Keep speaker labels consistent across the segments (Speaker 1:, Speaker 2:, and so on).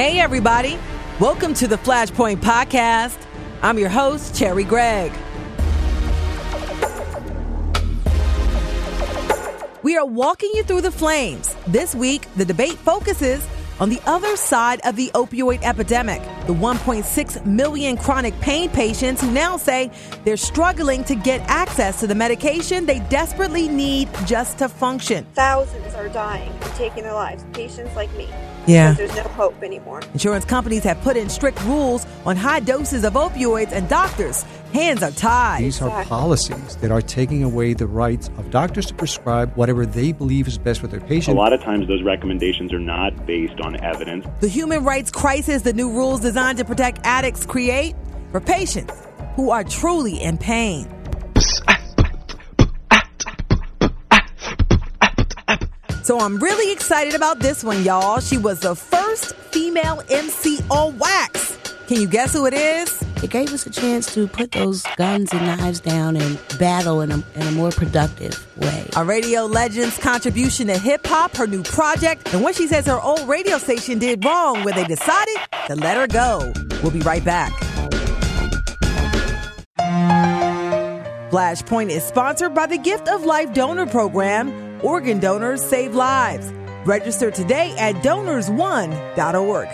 Speaker 1: Hey, everybody. Welcome to the Flashpoint Podcast. I'm your host, Cherri Gregg. We are walking you through the flames. This week, the debate focuses on the other side of the opioid epidemic, the 1.6 million chronic pain patients who now say they're struggling to get access to the medication they desperately need just to function.
Speaker 2: Thousands are dying and taking their lives, patients like me.
Speaker 1: Yeah.
Speaker 2: There's no hope anymore.
Speaker 1: Insurance companies have put in strict rules on high doses of opioids, and doctors' hands are tied.
Speaker 3: These are policies that are taking away the rights of doctors to prescribe whatever they believe is best for their
Speaker 4: patients.
Speaker 3: A
Speaker 4: lot of times, those recommendations are not based on evidence.
Speaker 1: The human rights crisis the new rules designed to protect addicts create for patients who are truly in pain. So I'm really excited about this one, y'all. She was the first female MC on wax. Can you guess who it is?
Speaker 5: It gave us a chance to put those guns and knives down and battle in a, in a more productive way.
Speaker 1: A radio legend's contribution to hip hop, her new project, and what she says her old radio station did wrong when they decided to let her go. We'll be right back. Flashpoint is sponsored by the Gift of Life Donor Program. Organ donors save lives. Register today at donors1.org.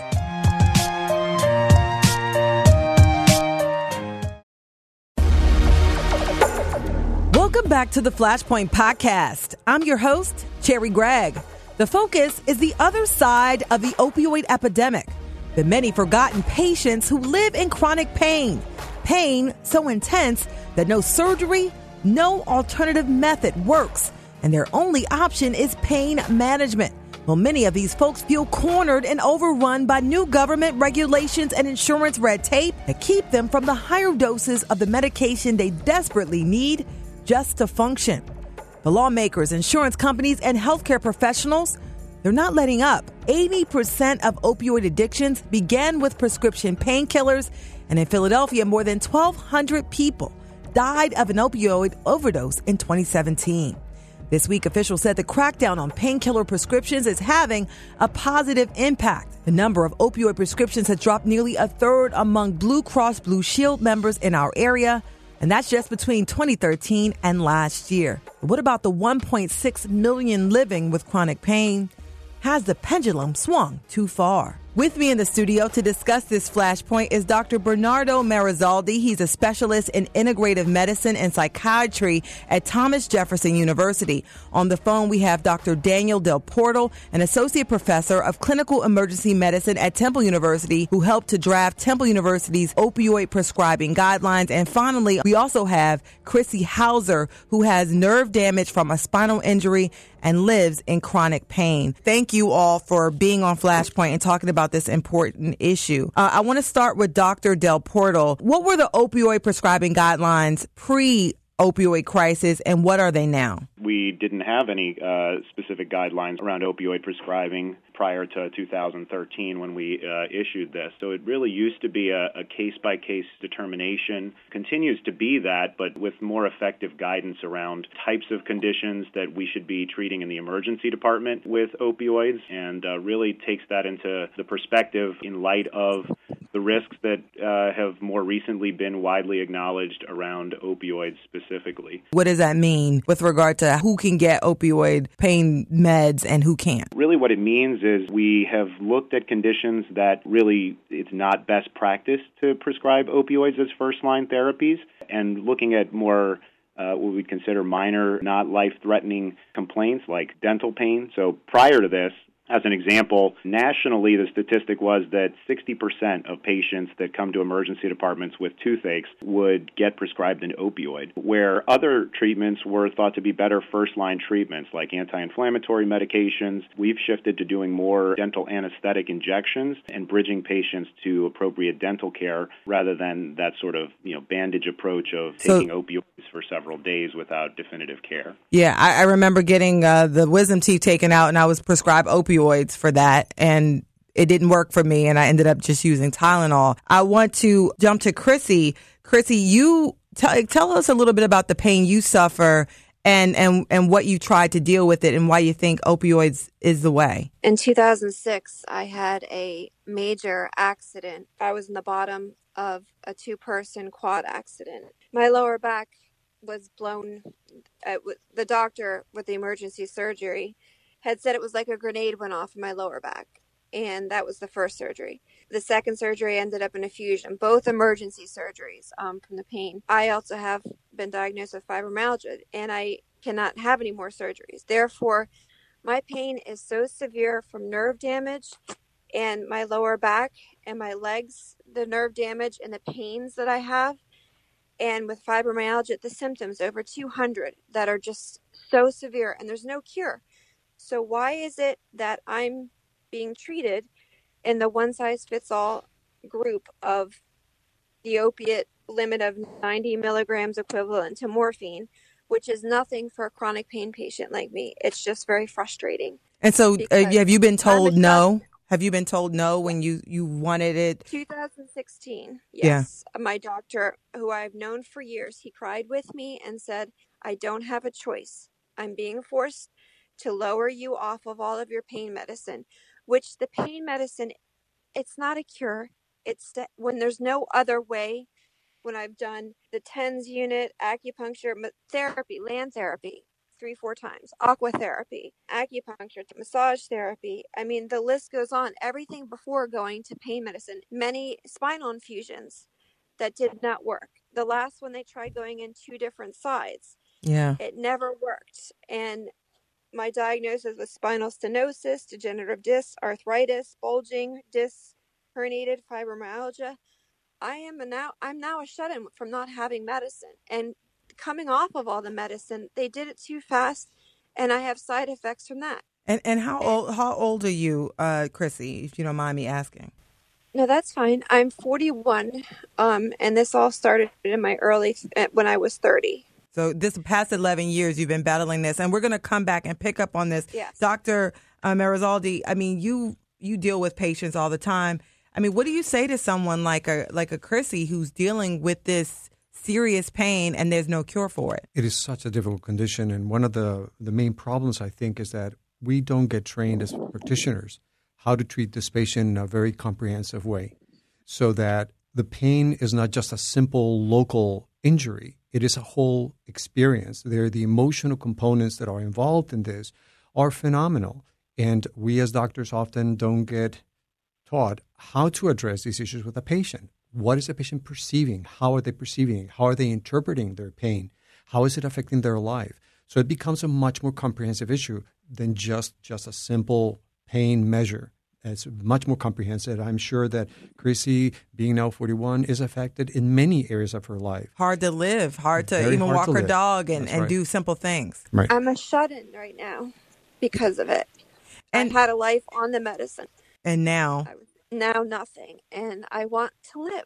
Speaker 1: Welcome back to the Flashpoint Podcast. I'm your host, Cherri Gregg. The focus is the other side of the opioid epidemic the many forgotten patients who live in chronic pain. Pain so intense that no surgery, no alternative method works, and their only option is pain management. Well, many of these folks feel cornered and overrun by new government regulations and insurance red tape that keep them from the higher doses of the medication they desperately need just to function. The lawmakers, insurance companies, and healthcare professionals, they're not letting up. 80% of opioid addictions began with prescription painkillers, and in Philadelphia, more than 1,200 people died of an opioid overdose in 2017. This week, officials said the crackdown on painkiller prescriptions is having a positive impact. The number of opioid prescriptions has dropped nearly a third among Blue Cross Blue Shield members in our area, and that's just between 2013 and last year. What about the 1.6 million living with chronic pain? Has the pendulum swung too far? With me in the studio to discuss this flashpoint is Dr. Bernardo Merizalde. He's a specialist in integrative medicine and psychiatry at Thomas Jefferson University. On the phone, we have Dr. Daniel Del Portal, an associate professor of clinical emergency medicine at Temple University, who helped to draft Temple University's opioid prescribing guidelines. And finally, we also have Chrissy Hauser, who has nerve damage from a spinal injury and lives in chronic pain. Thank you all for being on Flashpoint and talking about this important issue. Uh, I want to start with Dr. Del Portal. What were the opioid prescribing guidelines pre opioid crisis and what are they now?
Speaker 4: We didn't have any uh, specific guidelines around opioid prescribing prior to 2013 when we uh, issued this. So it really used to be a case by case determination, continues to be that, but with more effective guidance around types of conditions that we should be treating in the emergency department with opioids, and uh, really takes that into the perspective in light of the risks that uh, have more recently been widely acknowledged around opioids specifically.
Speaker 1: What does that mean with regard to who can get opioid pain meds and who can't?
Speaker 4: Really, what it means is we have looked at conditions that really it's not best practice to prescribe opioids as first line therapies, and looking at more uh, what we'd consider minor, not life threatening complaints like dental pain. So prior to this, as an example, nationally, the statistic was that 60% of patients that come to emergency departments with toothaches would get prescribed an opioid, where other treatments were thought to be better first line treatments like anti inflammatory medications. We've shifted to doing more dental anesthetic injections and bridging patients to appropriate dental care rather than that sort of you know bandage approach of
Speaker 1: So-
Speaker 4: taking opioids for several days without definitive care.
Speaker 1: Yeah, I, I remember getting uh, the wisdom teeth taken out, and I was prescribed opioids for that, and it didn't work for me, and I ended up just using Tylenol. I want to jump to Chrissy. Chrissy, you tell tell us a little bit about the pain you suffer and, and, and what you tried to deal with it and why you think opioids is the way.
Speaker 2: In 2006, I had a major accident. I was in the bottom of a two person quad accident. My lower back was blown. Uh, the doctor with the emergency surgery had said it was like a grenade went off in my lower back. And that was the first surgery. The second surgery ended up in a fusion, both emergency surgeries um, from the pain. I also have been diagnosed with fibromyalgia and I cannot have any more surgeries. Therefore, my pain is so severe from nerve damage and my lower back and my legs, the nerve damage and the pains that I have and with fibromyalgia, the symptoms over 200 that are just so severe and there's no cure. So, why is it that I'm being treated in the one size fits all group of the opiate limit of 90 milligrams equivalent to morphine, which is nothing for a chronic pain patient like me? It's just very frustrating.
Speaker 1: And so, uh, have you been told no? Have you been told no when you you wanted it?
Speaker 2: 2016. Yes. Yeah. My doctor, who I've known for years, he cried with me and said, "I don't have a choice. I'm being forced to lower you off of all of your pain medicine, which the pain medicine it's not a cure. It's when there's no other way. When I've done the TENS unit, acupuncture, therapy, land therapy, three, four times, aqua therapy, acupuncture, massage therapy. I mean, the list goes on. Everything before going to pain medicine, many spinal infusions that did not work. The last one they tried going in two different sides.
Speaker 1: Yeah.
Speaker 2: It never worked. And my diagnosis was spinal stenosis, degenerative disc, arthritis, bulging disc, herniated fibromyalgia. I am a now I'm now a shut-in from not having medicine. And coming off of all the medicine, they did it too fast, and I have side effects from that.
Speaker 1: And and how old how old are you, uh, Chrissy? If you don't mind me asking.
Speaker 2: No, that's fine. I'm 41, um, and this all started in my early uh, when I was 30.
Speaker 1: So this past 11 years, you've been battling this, and we're going to come back and pick up on this.
Speaker 2: Yes.
Speaker 1: Dr. Uh, Merizalde, I mean, you you deal with patients all the time. I mean, what do you say to someone like a like a Chrissy who's dealing with this serious pain and there's no cure for it.
Speaker 3: It is such a difficult condition. And one of the, the main problems, I think, is that we don't get trained as practitioners how to treat this patient in a very comprehensive way so that the pain is not just a simple local injury, it is a whole experience. There, the emotional components that are involved in this are phenomenal. And we as doctors often don't get taught how to address these issues with a patient. What is the patient perceiving? How are they perceiving? How are they interpreting their pain? How is it affecting their life? So it becomes a much more comprehensive issue than just just a simple pain measure. It's much more comprehensive. I'm sure that Chrissy, being now 41, is affected in many areas of her life.
Speaker 1: Hard to live, hard to Very even hard walk to her live. dog and, and right. do simple things.
Speaker 3: Right.
Speaker 2: I'm a shut in right now because of it. And I had a life on the medicine.
Speaker 1: And now
Speaker 2: now nothing, and I want to live.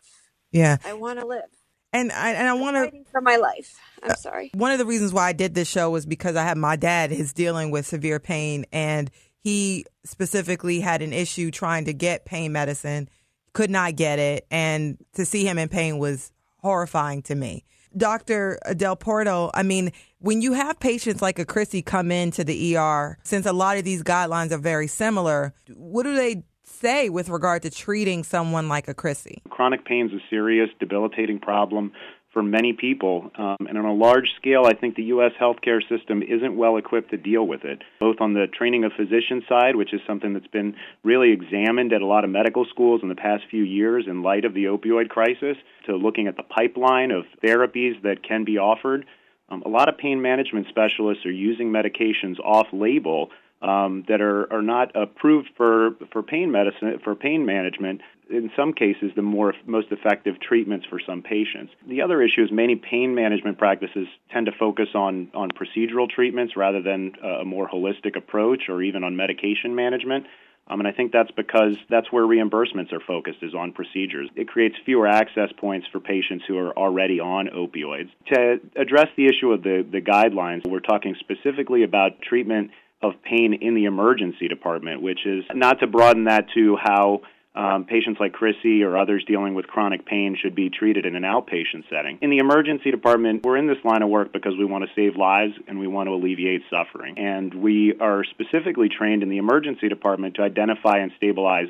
Speaker 1: Yeah,
Speaker 2: I want to live.
Speaker 1: And I and I want
Speaker 2: to for my life. I'm uh, sorry.
Speaker 1: One of the reasons why I did this show was because I had my dad is dealing with severe pain, and he specifically had an issue trying to get pain medicine, could not get it, and to see him in pain was horrifying to me. Dr. Del Porto, I mean, when you have patients like a Chrissy come into the ER, since a lot of these guidelines are very similar, what do they say with regard to treating someone like a Chrissy?
Speaker 4: Chronic pain is a serious, debilitating problem for many people. Um, and on a large scale, I think the U.S. healthcare system isn't well equipped to deal with it, both on the training of physicians side, which is something that's been really examined at a lot of medical schools in the past few years in light of the opioid crisis, to looking at the pipeline of therapies that can be offered. Um, a lot of pain management specialists are using medications off label um, that are, are not approved for, for pain medicine for pain management. In some cases, the more most effective treatments for some patients. The other issue is many pain management practices tend to focus on on procedural treatments rather than a more holistic approach, or even on medication management. Um, and I think that's because that's where reimbursements are focused is on procedures. It creates fewer access points for patients who are already on opioids. To address the issue of the, the guidelines, we're talking specifically about treatment of pain in the emergency department, which is not to broaden that to how um, patients like Chrissy or others dealing with chronic pain should be treated in an outpatient setting. In the emergency department, we're in this line of work because we want to save lives and we want to alleviate suffering. And we are specifically trained in the emergency department to identify and stabilize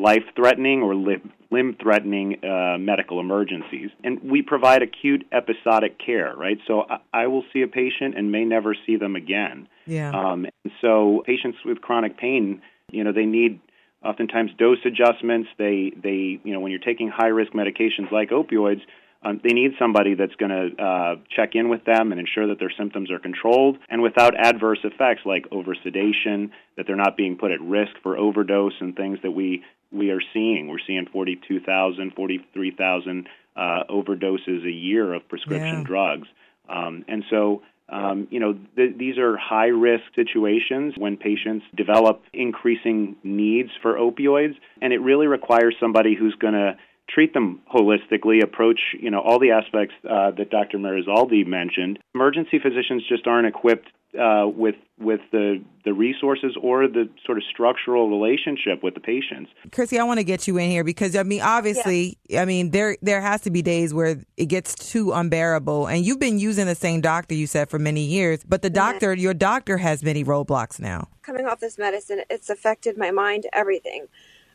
Speaker 4: life threatening or limb threatening uh, medical emergencies. And we provide acute episodic care, right? So I, I, will see a patient and may never see them again.
Speaker 1: Yeah.
Speaker 4: Um, and so patients with chronic pain, you know, they need oftentimes dose adjustments. They, they, you know, when you're taking high risk medications like opioids, um, they need somebody that's going to uh, check in with them and ensure that their symptoms are controlled and without adverse effects like oversedation, that they're not being put at risk for overdose and things that we we are seeing. We're seeing 42,000, 43,000 uh, overdoses a year of prescription
Speaker 1: yeah.
Speaker 4: drugs. Um, and so, um, you know, th- these are high risk situations when patients develop increasing needs for opioids, and it really requires somebody who's going to treat them holistically, approach you know all the aspects uh, that Dr. Merizalde mentioned. Emergency physicians just aren't equipped uh, with with the the resources or the sort of structural relationship with the patients.
Speaker 1: Chrissy, I want to get you in here because I mean, obviously, yeah. I mean there there has to be days where it gets too unbearable, and you've been using the same doctor you said for many years, but the doctor, your doctor, has many roadblocks now.
Speaker 2: Coming off this medicine, it's affected my mind, everything.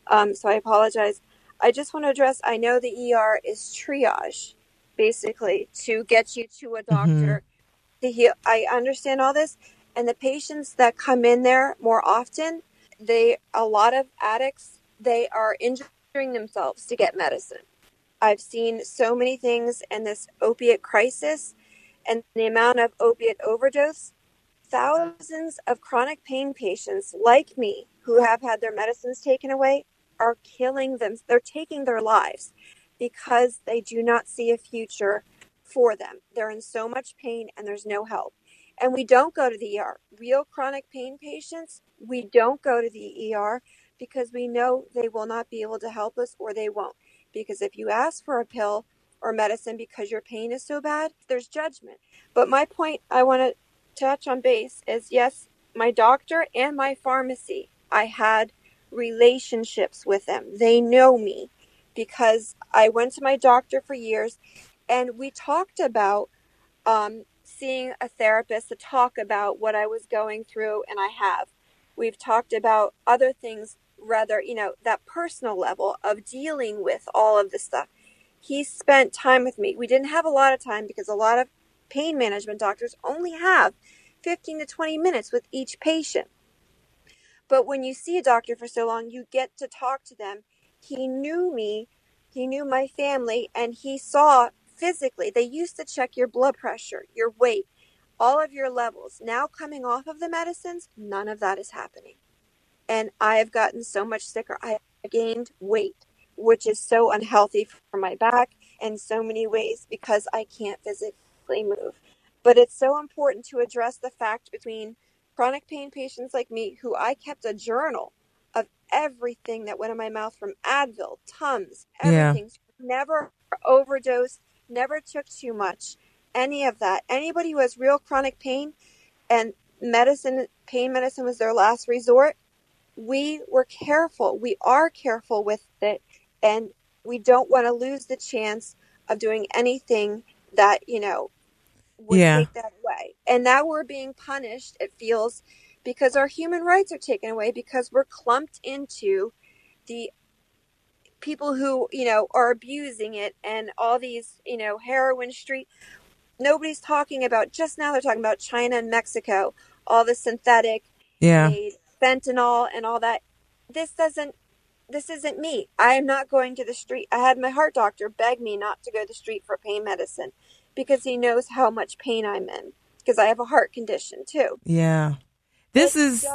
Speaker 2: Um, so I apologize. I just want to address. I know the ER is triage, basically, to get you to a doctor. Mm-hmm I understand all this. And the patients that come in there more often, they, a lot of addicts, they are injuring themselves to get medicine. I've seen so many things in this opiate crisis and the amount of opiate overdose. Thousands of chronic pain patients like me who have had their medicines taken away are killing them. They're taking their lives because they do not see a future for them. They're in so much pain and there's no help. And we don't go to the ER. Real chronic pain patients, we don't go to the ER because we know they will not be able to help us or they won't. Because if you ask for a pill or medicine because your pain is so bad, there's judgment. But my point I want to touch on base is yes, my doctor and my pharmacy, I had relationships with them. They know me because I went to my doctor for years and we talked about um, seeing a therapist to talk about what I was going through, and I have. We've talked about other things, rather, you know, that personal level of dealing with all of this stuff. He spent time with me. We didn't have a lot of time because a lot of pain management doctors only have 15 to 20 minutes with each patient. But when you see a doctor for so long, you get to talk to them. He knew me, he knew my family, and he saw physically. They used to check your blood pressure, your weight, all of your levels. Now, coming off of the medicines, none of that is happening. And I have gotten so much sicker. I gained weight, which is so unhealthy for my back in so many ways because I can't physically move. But it's so important to address the fact between chronic pain patients like me, who I kept a journal of everything that went in my mouth from Advil, Tums, everything. Yeah. Never overdose, never took too much, any of that. Anybody who has real chronic pain and medicine, pain medicine was their last resort, we were careful. We are careful with it. And we don't want to lose the chance of doing anything that, you know, would
Speaker 1: yeah.
Speaker 2: take that away. And now we're being punished, it feels, because our human rights are taken away because we're clumped into the people who, you know, are abusing it and all these, you know, heroin street. Nobody's talking about, just now they're talking about China and Mexico, all the synthetic,
Speaker 1: yeah.
Speaker 2: fentanyl and all that. This doesn't, this isn't me. I am not going to the street. I had my heart doctor beg me not to go to the street for pain medicine because he knows how much pain I'm in because I have a heart condition too.
Speaker 1: Yeah. This it's is,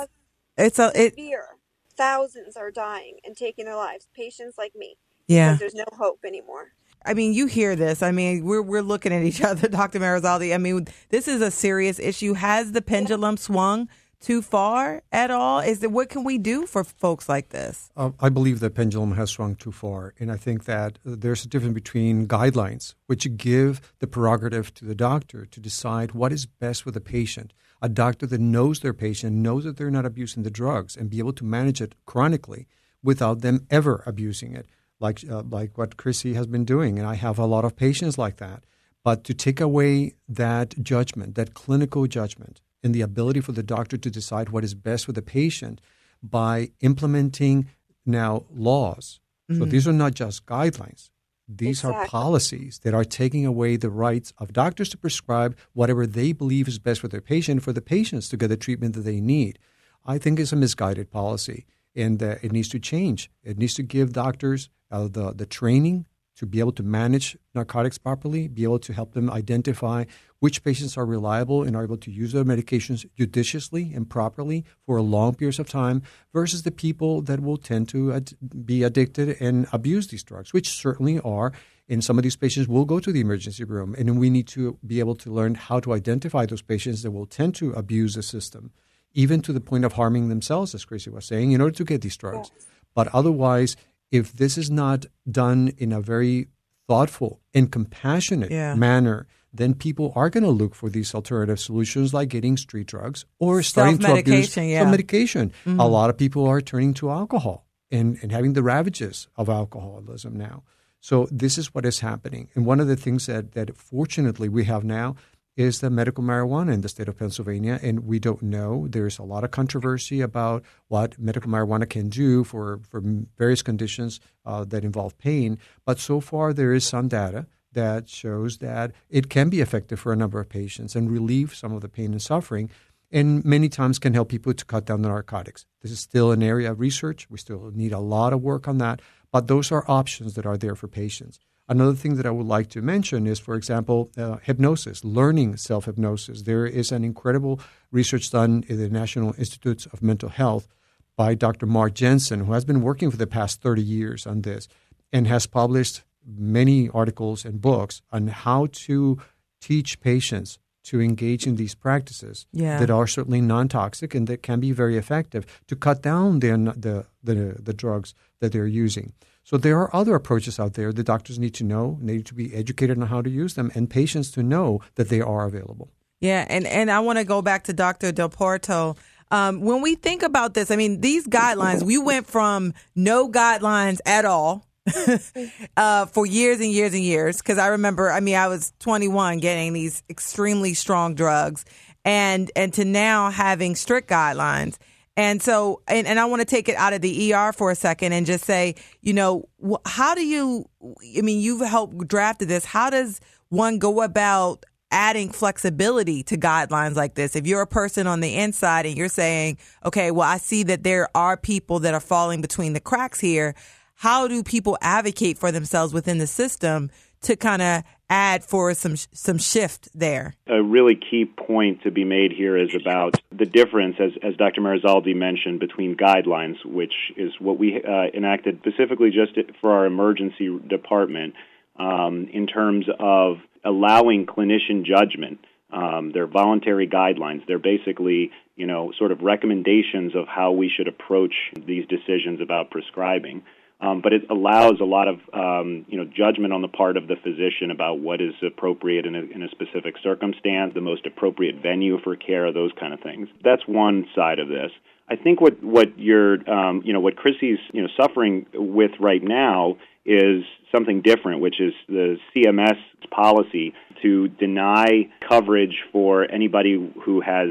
Speaker 1: it's a, it,
Speaker 2: fear thousands are dying and taking their lives. Patients like me.
Speaker 1: Yeah.
Speaker 2: there's no hope anymore.
Speaker 1: I mean, you hear this. I mean, we're we're looking at each other, Dr. Merizalde. I mean, this is a serious issue. Has the pendulum swung too far at all? Is it what can we do for folks like this?
Speaker 3: Uh, I believe the pendulum has swung too far, and I think that there's a difference between guidelines, which give the prerogative to the doctor to decide what is best for the patient. A doctor that knows their patient, knows that they're not abusing the drugs, and be able to manage it chronically without them ever abusing it, like uh, like what Chrissy has been doing, and I have a lot of patients like that. But to take away that judgment, that clinical judgment, and the ability for the doctor to decide what is best for the patient by implementing now laws. Mm-hmm. So these are not just guidelines. These exactly. are policies that are taking away the rights of doctors to prescribe whatever they believe is best for their patient, for the patients to get the treatment that they need. I think it's a misguided policy, and uh, it needs to change. It needs to give doctors uh, the the training to be able to manage narcotics properly, be able to help them identify which patients are reliable and are able to use their medications judiciously and properly for long periods of time versus the people that will tend to ad- be addicted and abuse these drugs, which certainly are. And some of these patients will go to the emergency room, and we need to be able to learn how to identify those patients that will tend to abuse the system, even to the point of harming themselves, as Chrissy was saying, in order to get these drugs. Yes. But otherwise, if this is not done in a very thoughtful and compassionate yeah. manner, then people are going to look for these alternative solutions like getting street drugs or starting to abuse
Speaker 1: yeah.
Speaker 3: some medication. Mm-hmm. A lot of people are turning to alcohol and, and having the ravages of alcoholism now. So this is what is happening. And one of the things that, that fortunately we have now is the medical marijuana in the state of Pennsylvania, and we don't know. There's a lot of controversy about what medical marijuana can do for, for various conditions uh, that involve pain. But so far, there is some data that shows that it can be effective for a number of patients and relieve some of the pain and suffering, and many times can help people to cut down the narcotics. This is still an area of research. We still need a lot of work on that, but those are options that are there for patients. Another thing that I would like to mention is, for example, uh, hypnosis, learning self hypnosis. There is an incredible research done in the National Institutes of Mental Health by Dr. Mark Jensen, who has been working for the past 30 years on this and has published many articles and books on how to teach patients to engage in these practices yeah. that are certainly non-toxic and that can be very effective to cut down the, the, the, the drugs that they're using. So there are other approaches out there that doctors need to know, need to be educated on how to use them, and patients to know that they are available.
Speaker 1: Yeah, and, and I want to go back to Dr. Del Porto. Um, when we think about this, I mean, these guidelines, we went from no guidelines at all uh, for years and years and years. Because I remember, I mean, I was 21 getting these extremely strong drugs, and and to now having strict guidelines. And so, and, and I want to take it out of the ER for a second and just say, you know, how do you, I mean, you've helped drafted this. How does one go about adding flexibility to guidelines like this? If you're a person on the inside and you're saying, okay, well, I see that there are people that are falling between the cracks here. How do people advocate for themselves within the system to kind of add for some some shift there?
Speaker 4: A really key point to be made here is about the difference, as, as Dr. Marzaldi mentioned, between guidelines, which is what we uh, enacted specifically just for our emergency department, um, in terms of allowing clinician judgment. Um, they're voluntary guidelines. They're basically, you know, sort of recommendations of how we should approach these decisions about prescribing. Um, but it allows a lot of um, you know judgment on the part of the physician about what is appropriate in a, in a specific circumstance, the most appropriate venue for care, those kind of things. That's one side of this. I think what what you're um, you know what Chrissy's you know suffering with right now is something different, which is the CMS policy to deny coverage for anybody who has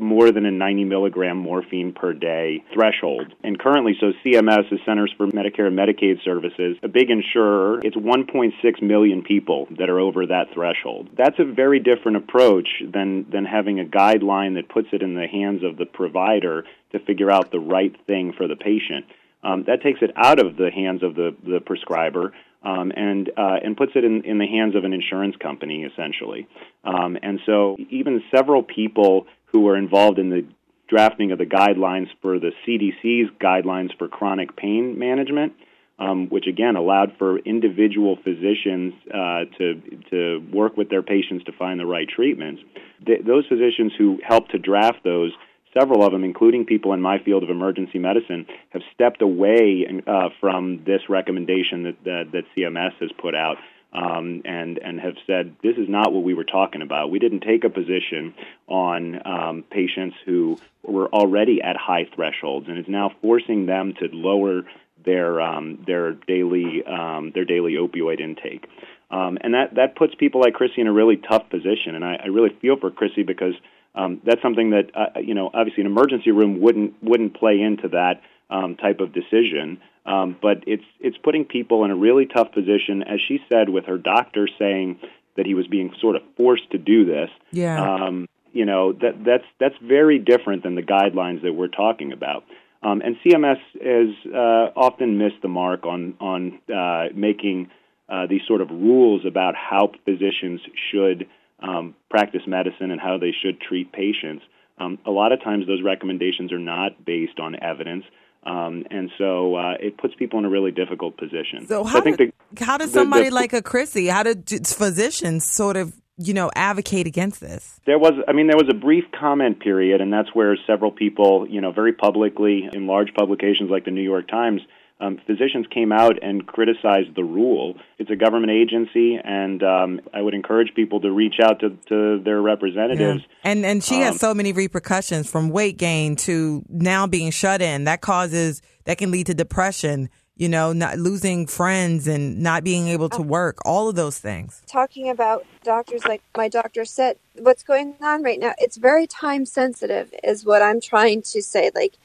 Speaker 4: more than a 90 milligram morphine per day threshold. And currently, so CMS is Centers for Medicare and Medicaid Services, a big insurer. It's 1.6 million people that are over that threshold. That's a very different approach than, than having a guideline that puts it in the hands of the provider to figure out the right thing for the patient. Um, that takes it out of the hands of the, the prescriber um, and uh, and puts it in, in the hands of an insurance company essentially. Um, and so even several people who were involved in the drafting of the guidelines for the CDC's guidelines for chronic pain management, um, which again allowed for individual physicians uh, to to work with their patients to find the right treatments. Th- those physicians who helped to draft those several of them, including people in my field of emergency medicine, have stepped away uh, from this recommendation that, that, that CMS has put out. um, and and have said this is not what we were talking about. We didn't take a position on um, patients who were already at high thresholds, and is now forcing them to lower their um, their daily um, their daily opioid intake. Um, and that that puts people like Chrissy in a really tough position. And I, I really feel for Chrissy because um, that's something that uh, you know obviously an emergency room wouldn't wouldn't play into that um, type of decision. Um, but it's it's putting people in a really tough position, as she said, with her doctor saying that he was being sort of forced to do this.
Speaker 1: Yeah.
Speaker 4: Um, you know that that's that's very different than the guidelines that we're talking about. Um, and CMS has uh, often missed the mark on on uh, making uh, these sort of rules about how physicians should um, practice medicine and how they should treat patients. Um, a lot of times, those recommendations are not based on evidence. Um, and so uh, it puts people in a really difficult position.
Speaker 1: So how,
Speaker 4: I think
Speaker 1: did,
Speaker 4: the,
Speaker 1: how does somebody
Speaker 4: the, the,
Speaker 1: like a Chrissy, how did physicians sort of, you know, advocate against this?
Speaker 4: There was, I mean, there was a brief comment period, and that's where several people, you know, very publicly in large publications like the New York Times, um, physicians came out and criticized the rule. It's a government agency, and um, I would encourage people to reach out to, to their representatives.
Speaker 1: Yeah. And and she um, has so many repercussions from weight gain to now being shut in. That causes that can lead to depression. You know, not losing friends and not being able to work. All of those things.
Speaker 2: Talking about doctors, like my doctor said, what's going on right now? It's very time sensitive, is what I'm trying to say. Like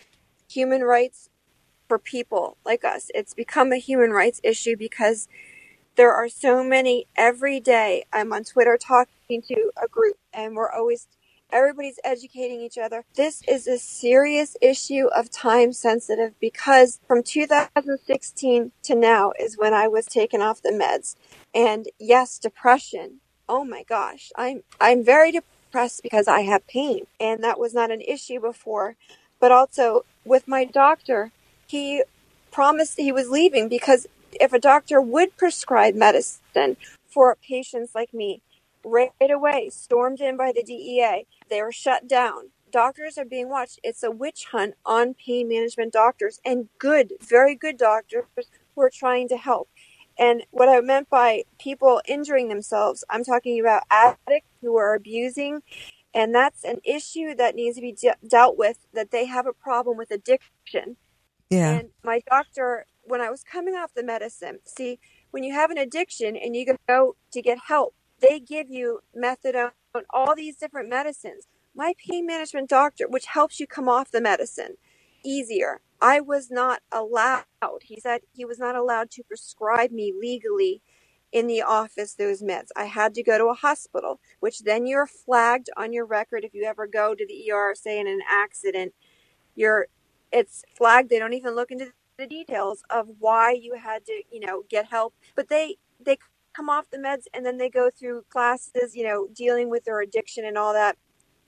Speaker 2: human rights for people like us. It's become a human rights issue because there are so many every day. I'm on Twitter talking to a group and we're always everybody's educating each other. This is a serious issue of time sensitive because from 2016 to now is when I was taken off the meds. And yes, depression. Oh my gosh. I'm I'm very depressed because I have pain and that was not an issue before. But also with my doctor, he promised he was leaving because if a doctor would prescribe medicine for patients like me, right away, stormed in by the DEA, they were shut down. Doctors are being watched. It's a witch hunt on pain management doctors and good, very good doctors who are trying to help. And what I meant by people injuring themselves, I'm talking about addicts who are abusing. And that's an issue that needs to be de- dealt with, that they have a problem with addiction
Speaker 1: yeah.
Speaker 2: And my doctor, when I was coming off the medicine, see, when you have an addiction and you go to get help, they give you methadone, all these different medicines. My pain management doctor, which helps you come off the medicine easier, I was not allowed. He said he was not allowed to prescribe me legally in the office those meds. I had to go to a hospital, which then you're flagged on your record if you ever go to the ER, say in an accident. You're it's flagged. They don't even look into the details of why you had to, you know, get help. But they they come off the meds and then they go through classes, you know, dealing with their addiction and all that,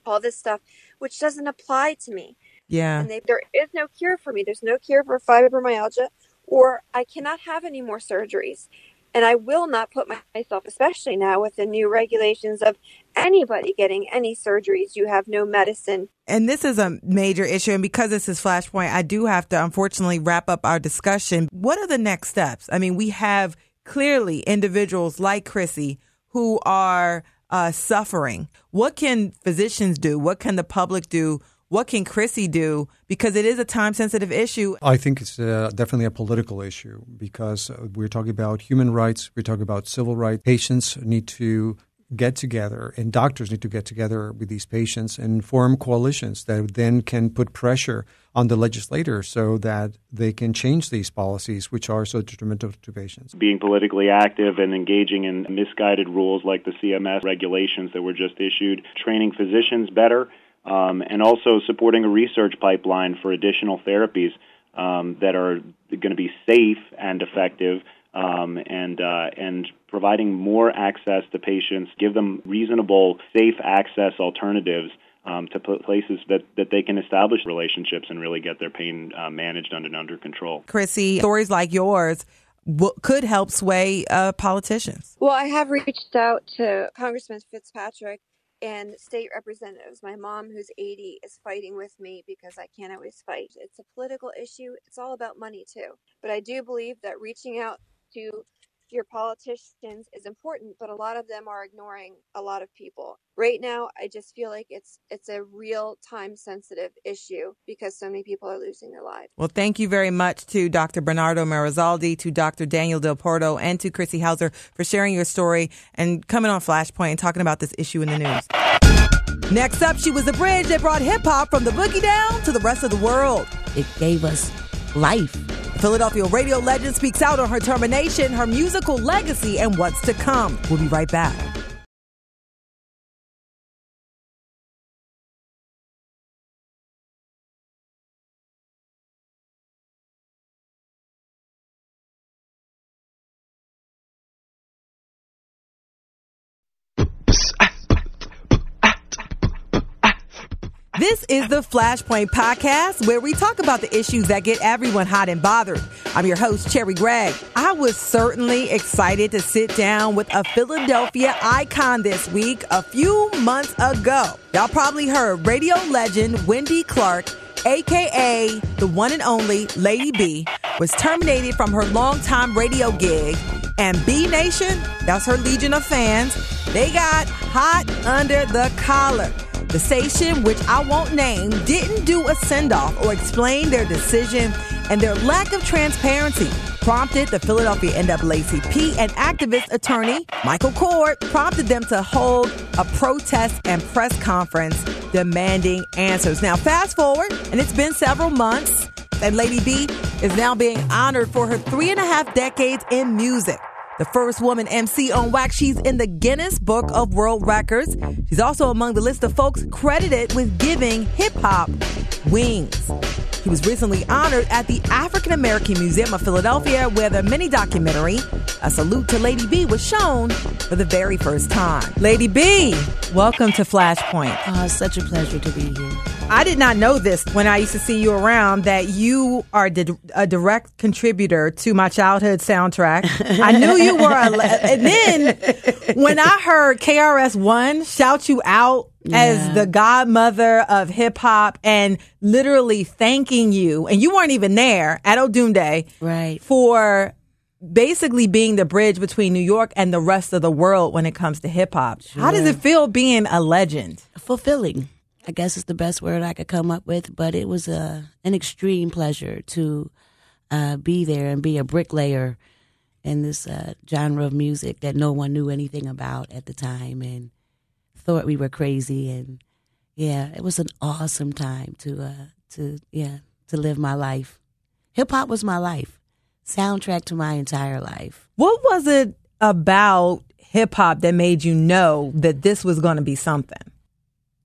Speaker 2: all this stuff, which doesn't apply to me.
Speaker 1: Yeah.
Speaker 2: And they, there is no cure for me. There's no cure for fibromyalgia, or I cannot have any more surgeries. And I will not put myself, especially now with the new regulations of anybody getting any surgeries, you have no medicine.
Speaker 1: And this is a major issue. And because this is Flashpoint, I do have to unfortunately wrap up our discussion. What are the next steps? I mean, we have clearly individuals like Chrissy who are uh, suffering. What can physicians do? What can the public do? What can Chrissy do? Because it is a time sensitive issue.
Speaker 3: I think it's uh, definitely a political issue because uh, we're talking about human rights, we're talking about civil rights. Patients need to get together and doctors need to get together with these patients and form coalitions that then can put pressure on the legislators so that they can change these policies which are so detrimental to patients.
Speaker 4: Being politically active and engaging in misguided rules like the CMS regulations that were just issued, training physicians better um, and also supporting a research pipeline for additional therapies um, that are going to be safe and effective. Um, and uh, and providing more access to patients, give them reasonable, safe access alternatives um, to places that, that they can establish relationships and really get their pain uh, managed and under control.
Speaker 1: Chrissy, stories like yours w- could help sway uh, politicians.
Speaker 2: Well, I have reached out to Congressman Fitzpatrick and state representatives. My mom, who's 80, is fighting with me because I can't always fight. It's a political issue. It's all about money, too. But I do believe that reaching out to your politicians is important, but a lot of them are ignoring a lot of people. Right now, I just feel like it's it's a real time sensitive issue because so many people are losing their lives.
Speaker 1: Well, thank you very much to Dr. Bernardo Merizalde, to Dr. Daniel Del Porto, and to Chrissy Hauser for sharing your story and coming on Flashpoint and talking about this issue in the news. Next up, she was the bridge that brought hip hop from the boogie down to the rest of the world.
Speaker 5: It gave us life.
Speaker 1: Philadelphia radio legend speaks out on her termination, her musical legacy, and what's to come. We'll be right back. Is the Flashpoint Podcast, where we talk about the issues that get everyone hot and bothered. I'm your host, Cherri Gregg. I was certainly excited to sit down with a Philadelphia icon this week a few months ago. Y'all probably heard radio legend Wendy Clark, aka the one and only Lady B, was terminated from her longtime radio gig. And B Nation, that's her legion of fans, they got hot under the collar. The station, which I won't name, didn't do a send off or explain their decision, and their lack of transparency prompted the Philadelphia NAACP and activist attorney Michael Coard prompted them to hold a protest and press conference demanding answers. Now, fast forward, and it's been several months, and Lady B is now being honored for her three and a half decades in music the first woman MC on wax. She's in the Guinness Book of World Records. She's also among the list of folks credited with giving hip hop wings. He was recently honored at the African American Museum of Philadelphia, where the mini documentary, A Salute to Lady B, was shown for the very first time. Lady B, welcome to Flashpoint.
Speaker 5: Oh, it's such a pleasure to be here.
Speaker 1: I did not know this when I used to see you around that you are a direct contributor to my childhood soundtrack. I knew you were, a, and then when I heard KRS One shout you out yeah. as the godmother of hip hop and literally thanking you, and you weren't even there at Odunde,
Speaker 5: right?
Speaker 1: For basically being the bridge between New York and the rest of the world when it comes to hip hop. Sure. How does it feel being a legend?
Speaker 5: Fulfilling. I guess it's the best word I could come up with, but it was a an extreme pleasure to uh, be there and be a bricklayer in this uh, genre of music that no one knew anything about at the time and thought we were crazy. And yeah, it was an awesome time to uh, to yeah to live my life. Hip hop was my life, soundtrack to my entire life.
Speaker 1: What was it about hip hop that made you know that this was going to be something?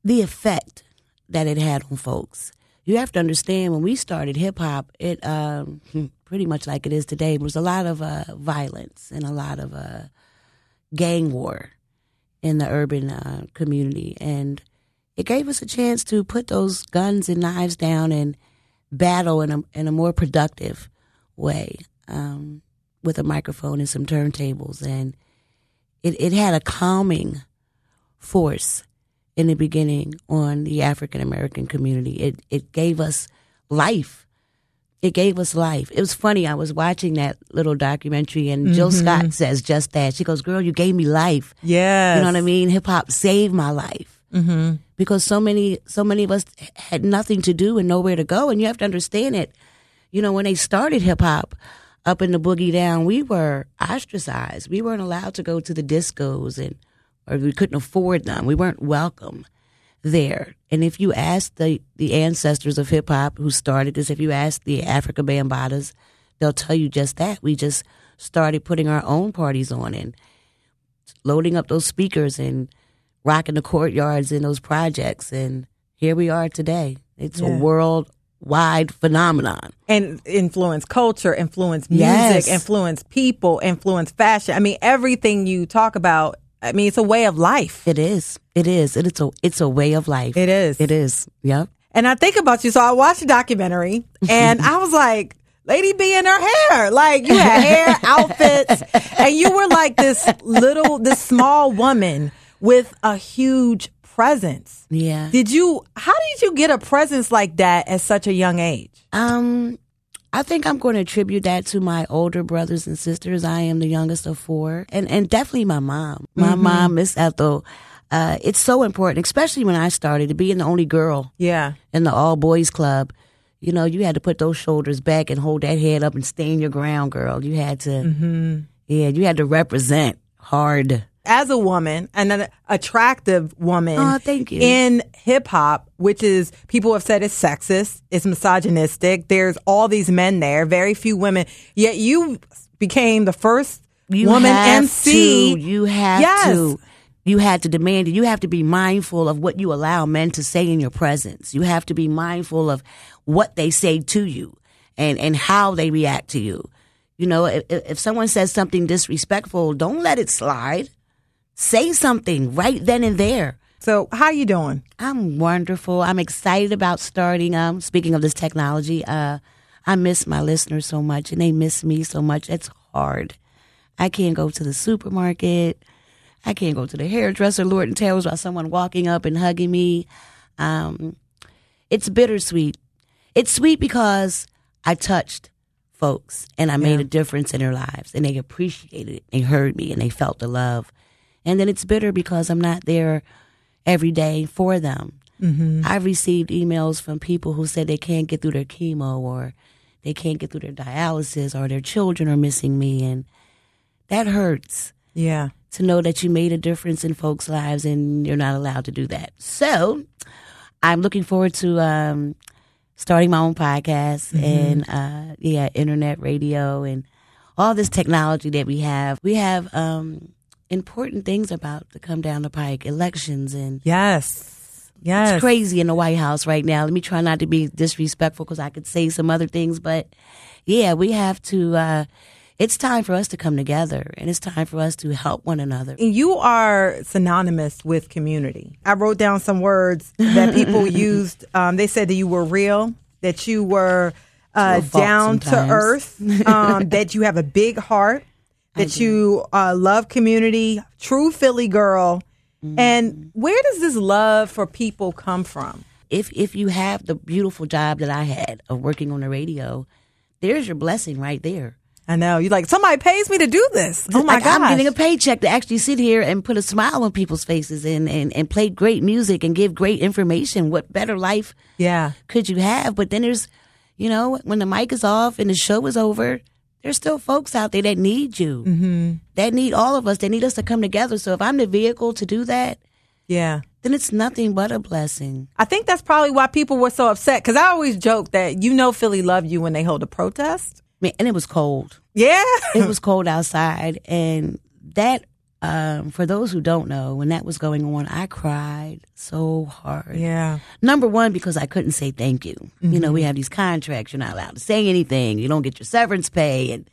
Speaker 5: The effect that it had on folks. You have to understand when we started hip hop, it um, pretty much like it is today was a lot of uh, violence and a lot of uh, gang war in the urban uh, community, and it gave us a chance to put those guns and knives down and battle in a in a more productive way um, with a microphone and some turntables, and it it had a calming force in the beginning on the African American community. It it gave us life. It gave us life. It was funny. I was watching that little documentary, and mm-hmm. Jill Scott says just that. She goes, "Girl, you gave me life."
Speaker 1: Yeah,
Speaker 5: you know what I mean. Hip hop saved my life mm-hmm. because so many so many of us had nothing to do and nowhere to go, and you have to understand it. You know, when they started hip hop up in the boogie down, we were ostracized. We weren't allowed to go to the discos and or we couldn't afford them. We weren't welcome there. And if you ask the, the ancestors of hip hop who started this, if you ask the Afrika Bambaataas, they'll tell you just that. We just started putting our own parties on and loading up those speakers and rocking the courtyards in those projects. And here we are today. It's yeah. a worldwide phenomenon.
Speaker 1: And influence culture, influence music, yes. influence people, influence fashion. I mean, everything you talk about I mean, it's a way of life.
Speaker 5: It is. It is. It's a it's a way of life.
Speaker 1: It is.
Speaker 5: It is. Yep.
Speaker 1: And I think about you. So I watched a documentary, and I was like, Lady B in her hair. Like you had hair, outfits, and you were like this little, this small woman with a huge presence.
Speaker 5: Yeah.
Speaker 1: Did you? How did you get a presence like that at such a young age?
Speaker 5: Um, I think I'm going to attribute that to my older brothers and sisters. I am the youngest of four, and and definitely my mom. My
Speaker 1: Mm-hmm.
Speaker 5: mom, Miss Ethel. Uh, it's so important, especially when I started to being the only girl
Speaker 1: Yeah.
Speaker 5: in the all boys club. You know, you had to put those shoulders back and hold that head up and stand your ground, girl. You had to,
Speaker 1: Mm-hmm.
Speaker 5: yeah, you had to represent hard.
Speaker 1: As a woman and an attractive woman
Speaker 5: Oh, thank you.
Speaker 1: in hip hop, which is people have said it's sexist, it's misogynistic. There's all these men there, very few women. Yet you became the first
Speaker 5: You
Speaker 1: woman MC.
Speaker 5: To, you have
Speaker 1: Yes.
Speaker 5: to. You had to demand it. You have to be mindful of what you allow men to say in your presence. You have to be mindful of what they say to you and, and how they react to you. You know, if, if someone says something disrespectful, don't let it slide. Say something right then and there.
Speaker 1: So how are you doing?
Speaker 5: I'm wonderful. I'm excited about starting. Um, speaking of this technology, uh, I miss my listeners so much, and they miss me so much. It's hard. I can't go to the supermarket. I can't go to the hairdresser, Lord and Tails, without someone walking up and hugging me. Um, it's bittersweet. It's sweet because I touched folks and I made a difference in their lives, and they appreciated it. They heard me, and they felt the love. And then it's bitter because I'm not there every day for them. I've received emails from people who said they can't get through their chemo or they can't get through their dialysis or their children are missing me. And that hurts
Speaker 1: Yeah.
Speaker 5: to know that you made a difference in folks' lives and you're not allowed to do that. So I'm looking forward to um, starting my own podcast and uh, yeah, internet radio and all this technology that we have. We have um, important things about to come down the pike, elections and
Speaker 1: Yes. Yes.
Speaker 5: it's crazy in the White House right now. Let me try not to be disrespectful because I could say some other things, but yeah, we have to. Uh, it's time for us to come together, and it's time for us to help one another.
Speaker 1: And You are synonymous with community. I wrote down some words that people used. Um, they said that you were real, that you were uh,
Speaker 5: To a fault
Speaker 1: down to earth, um, that you have a big heart, that you uh, love community, true Philly girl.
Speaker 5: Mm-hmm.
Speaker 1: And where does this love for people come from?
Speaker 5: If if you have the beautiful job that I had of working on the radio, there's your blessing right there.
Speaker 1: I know you're like somebody pays me to do this. Oh my
Speaker 5: Like,
Speaker 1: god!
Speaker 5: I'm getting a paycheck to actually sit here and put a smile on people's faces and, and, and play great music and give great information. What better life
Speaker 1: yeah,
Speaker 5: could you have? But then there's, you know, when the mic is off and the show is over, there's still folks out there that need you. Mm-hmm. That need all of us. They need us to come together. So if I'm the vehicle to do that,
Speaker 1: yeah.
Speaker 5: then it's nothing but a blessing.
Speaker 1: I think that's probably why people were so upset. Because I always joke that you know Philly loved you when they hold a protest.
Speaker 5: Man, and it was cold.
Speaker 1: Yeah,
Speaker 5: It was cold outside, and that. Um, for those who don't know, when that was going on, I cried so hard.
Speaker 1: yeah.
Speaker 5: Number one, because I couldn't say thank you. You know, we have these contracts. You're not allowed to say anything. You don't get your severance pay. And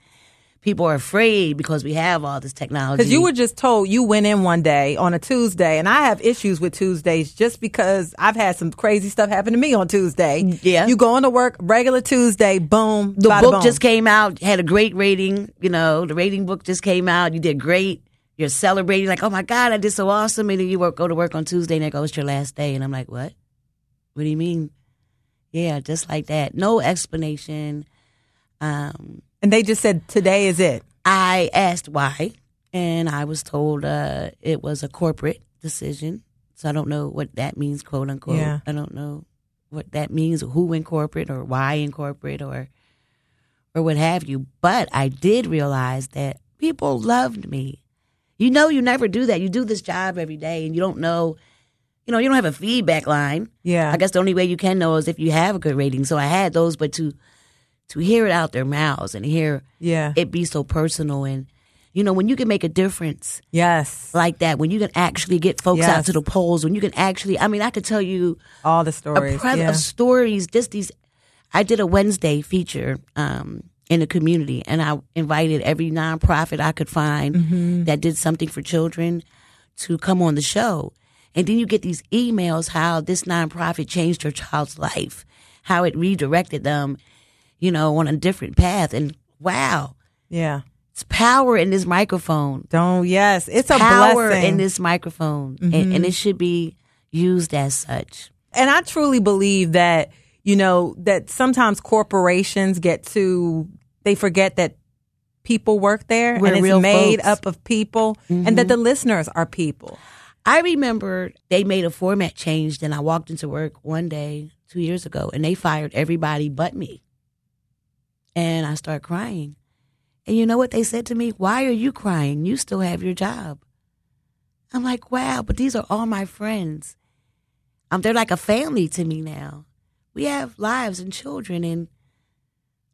Speaker 5: people are afraid because we have all this technology.
Speaker 1: Because you were just told you went in one day on a Tuesday, and I have issues with Tuesdays just because I've had some crazy stuff happen to me on Tuesday.
Speaker 5: Yeah.
Speaker 1: you go into work regular Tuesday, boom.
Speaker 5: the book
Speaker 1: boom.
Speaker 5: just came out, had a great rating. You know, the rating book just came out. You did great. You're celebrating, like, oh my God, I did so awesome. And then you work, go to work on Tuesday, and it goes your last day. And I'm like, what? What do you mean? Yeah, just like that. No explanation. Um,
Speaker 1: and they just said today is it.
Speaker 5: I asked why, and I was told uh, it was a corporate decision. So I don't know what that means, quote unquote.
Speaker 1: Yeah.
Speaker 5: I don't know what that means, who in corporate or why in corporate or or what have you. But I did realize that people loved me. You know, you never do that. You do this job every day, and you don't know. You know, you don't have a feedback line.
Speaker 1: Yeah,
Speaker 5: I guess the only way you can know is if you have a good rating. So I had those, but to to hear it out their mouths and hear
Speaker 1: yeah,
Speaker 5: it be so personal and you know when you can make a difference
Speaker 1: yes.
Speaker 5: like that when you can actually get folks out to the polls when you can actually i mean i could tell you
Speaker 1: All the
Speaker 5: a
Speaker 1: stories. yeah.
Speaker 5: of stories just these i did a wednesday feature um in the community and i invited every nonprofit i could find
Speaker 1: Mm-hmm.
Speaker 5: that did something for children to come on the show and then you get these emails how this nonprofit changed your child's life how it redirected them you know on a different path and wow
Speaker 1: yeah.
Speaker 5: it's power in this microphone.
Speaker 1: Don't yes, it's a
Speaker 5: Power
Speaker 1: blessing.
Speaker 5: in this microphone, and, and it should be used as such.
Speaker 1: and I truly believe that you know, that sometimes corporations get to, they forget that people work there
Speaker 5: We're
Speaker 1: and it's made
Speaker 5: folks.
Speaker 1: up of people and that the listeners are people.
Speaker 5: I remember they made a format change, and I walked into work one day two years ago, and they fired everybody but me. And I started crying. And you know what they said to me? Why are you crying? You still have your job. I'm like, wow, but these are all my friends. Um, they're like a family to me now. We have lives and children and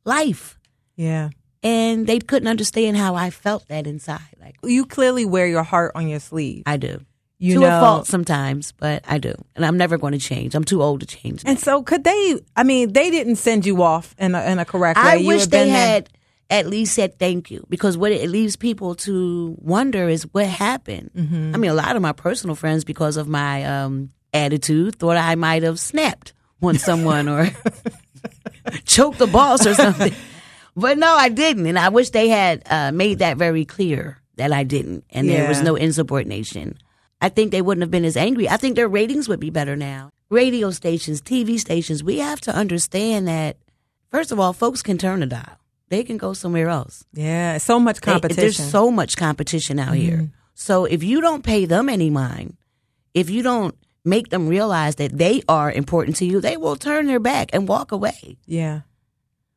Speaker 5: life.
Speaker 1: Yeah.
Speaker 5: And they couldn't understand how I felt that inside. Like
Speaker 1: You clearly wear your heart on your sleeve.
Speaker 5: I do.
Speaker 1: You
Speaker 5: to
Speaker 1: know,
Speaker 5: a fault sometimes, but I do. And I'm never going to change. I'm too old to change.
Speaker 1: And so, could they? I mean, they didn't send you off in a, in a correct way.
Speaker 5: I
Speaker 1: You
Speaker 5: wish they had at least said thank you because what it leaves people to wonder is what happened.
Speaker 1: Mm-hmm.
Speaker 5: I mean, a lot of my personal friends, because of my um, attitude, thought I might have snapped on someone or choked the boss or something. But no, I didn't. And I wish they had uh, made that very clear that I didn't. And there was no insubordination. I think they wouldn't have been as angry. I think their ratings would be better now. Radio stations, TV stations, we have to understand that, first of all, folks can turn a dial. They can go somewhere else.
Speaker 1: Yeah, so much
Speaker 5: They-
Speaker 1: competition.
Speaker 5: there's so much competition out here. So if you don't pay them any mind, if you don't make them realize that they are important to you, they will turn their back and walk away.
Speaker 1: yeah.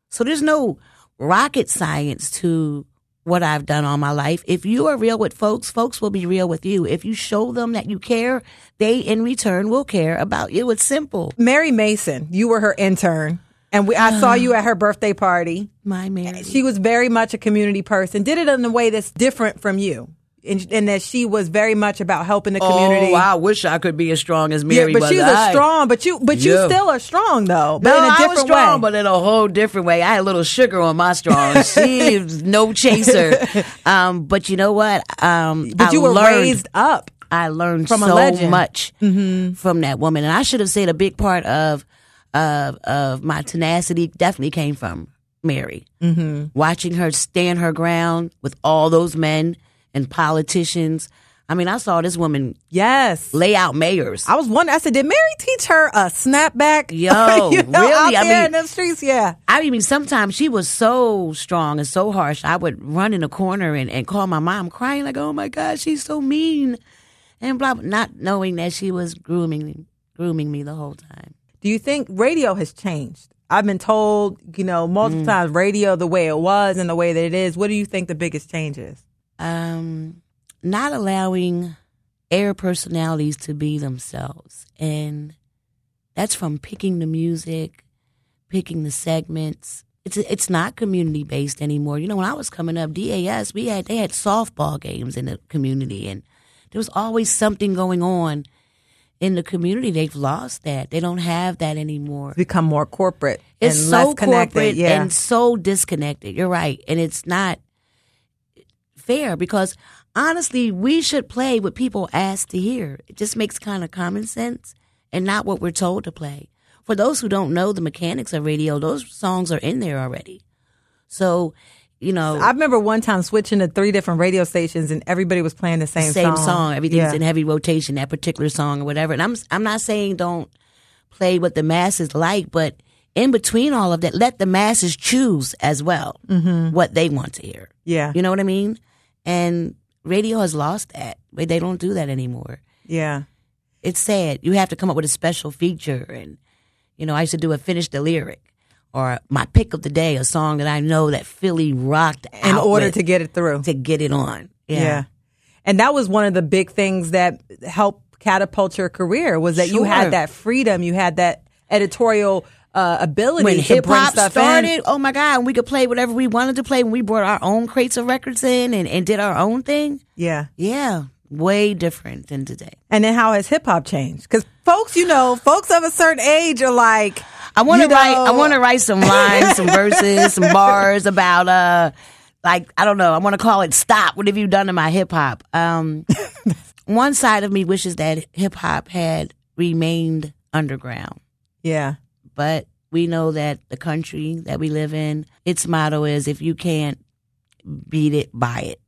Speaker 5: So there's no rocket science to what I've done all my life. If you are real with folks, folks will be real with you. If you show them that you care, they in return will care about you. It's simple.
Speaker 1: Mary Mason, you were her intern, and we, I saw you at her birthday party.
Speaker 5: My Mary.
Speaker 1: She was very much a community person. Did it in a way that's different from you, and, and that she was very much about helping the community.
Speaker 5: Oh, I wish I could be as strong as
Speaker 1: Yeah,
Speaker 5: Mary
Speaker 1: but
Speaker 5: was.
Speaker 1: she was
Speaker 5: I-
Speaker 1: a strong. But you, but you
Speaker 5: Yeah.
Speaker 1: still are strong though. But
Speaker 5: No,
Speaker 1: in a
Speaker 5: I
Speaker 1: different
Speaker 5: was strong,
Speaker 1: way.
Speaker 5: but in a whole different way. I had a little sugar on my strong. She was no chaser. Um, but you know what? Um,
Speaker 1: But
Speaker 5: I
Speaker 1: you were
Speaker 5: learned,
Speaker 1: raised up.
Speaker 5: I learned
Speaker 1: from
Speaker 5: so much from that woman, and I should have said a big part of of of my tenacity definitely came from Mary. Mm-hmm. Watching her stand her ground with all those men and politicians. I mean, I saw this woman
Speaker 1: Yes.
Speaker 5: lay out mayors.
Speaker 1: I was wondering. I said, did Mary teach her a snapback?
Speaker 5: Yo,
Speaker 1: you know,
Speaker 5: really? I mean-
Speaker 1: in the streets, yeah.
Speaker 5: I mean, sometimes she was so strong and so harsh. I would run in a corner and, and call my mom, crying like, "Oh my God, she's so mean," and blah, blah, not knowing that she was grooming grooming me the whole time.
Speaker 1: Do you think radio has changed? I've been told, you know,
Speaker 5: Mm.
Speaker 1: multiple times radio the way it was and the way that it is. What do you think the biggest change is?
Speaker 5: Um, not allowing air personalities to be themselves, and that's from picking the music, picking the segments. It's it's not community based anymore. You know, when I was coming up, DAS we had they had softball games in the community, and there was always something going on in the community. They've lost that. They don't have that anymore.
Speaker 1: Become more corporate
Speaker 5: It's
Speaker 1: and
Speaker 5: so
Speaker 1: less connected.
Speaker 5: corporate
Speaker 1: yeah.
Speaker 5: and so disconnected. You're right, and it's not fair because honestly, we should play what people ask to hear. It just makes kind of common sense and not what we're told to play. For those who don't know the mechanics of radio, those songs are in there already. So, you know,
Speaker 1: I remember one time switching to three different radio stations and everybody was playing the same,
Speaker 5: same song. Everything's
Speaker 1: Yeah.
Speaker 5: in heavy rotation, that particular song or whatever. And I'm I'm not saying don't play what the masses like, but in between all of that, let the masses choose as well mm-hmm. what they want to hear.
Speaker 1: Yeah.
Speaker 5: You know what I mean? And radio has lost that. They don't do that anymore.
Speaker 1: Yeah.
Speaker 5: It's sad. You have to come up with a special feature and you know, I used to do a finish the lyric or my pick of the day, a song that I know that Philly rocked
Speaker 1: In order to get it through.
Speaker 5: to get it on.
Speaker 1: Yeah. And that was one of the big things that helped catapult your career was that you had that freedom, you had that editorial uh, ability
Speaker 5: when hip hop started,
Speaker 1: in.
Speaker 5: oh my God, we could play whatever we wanted to play when we brought our own crates of records in and, and did our own thing.
Speaker 1: Yeah.
Speaker 5: Yeah, way different than today.
Speaker 1: And then how has hip hop changed? Because folks, you know, folks of a certain age are like,
Speaker 5: I want to write. I want to write some lines, some verses, some bars about uh, like I don't know. I want to call it "Stop." What have you done to my hip hop? Um, one side of me wishes that hip hop had remained underground,
Speaker 1: yeah,
Speaker 5: but we know that the country that we live in, its motto is if you can't beat it, buy it.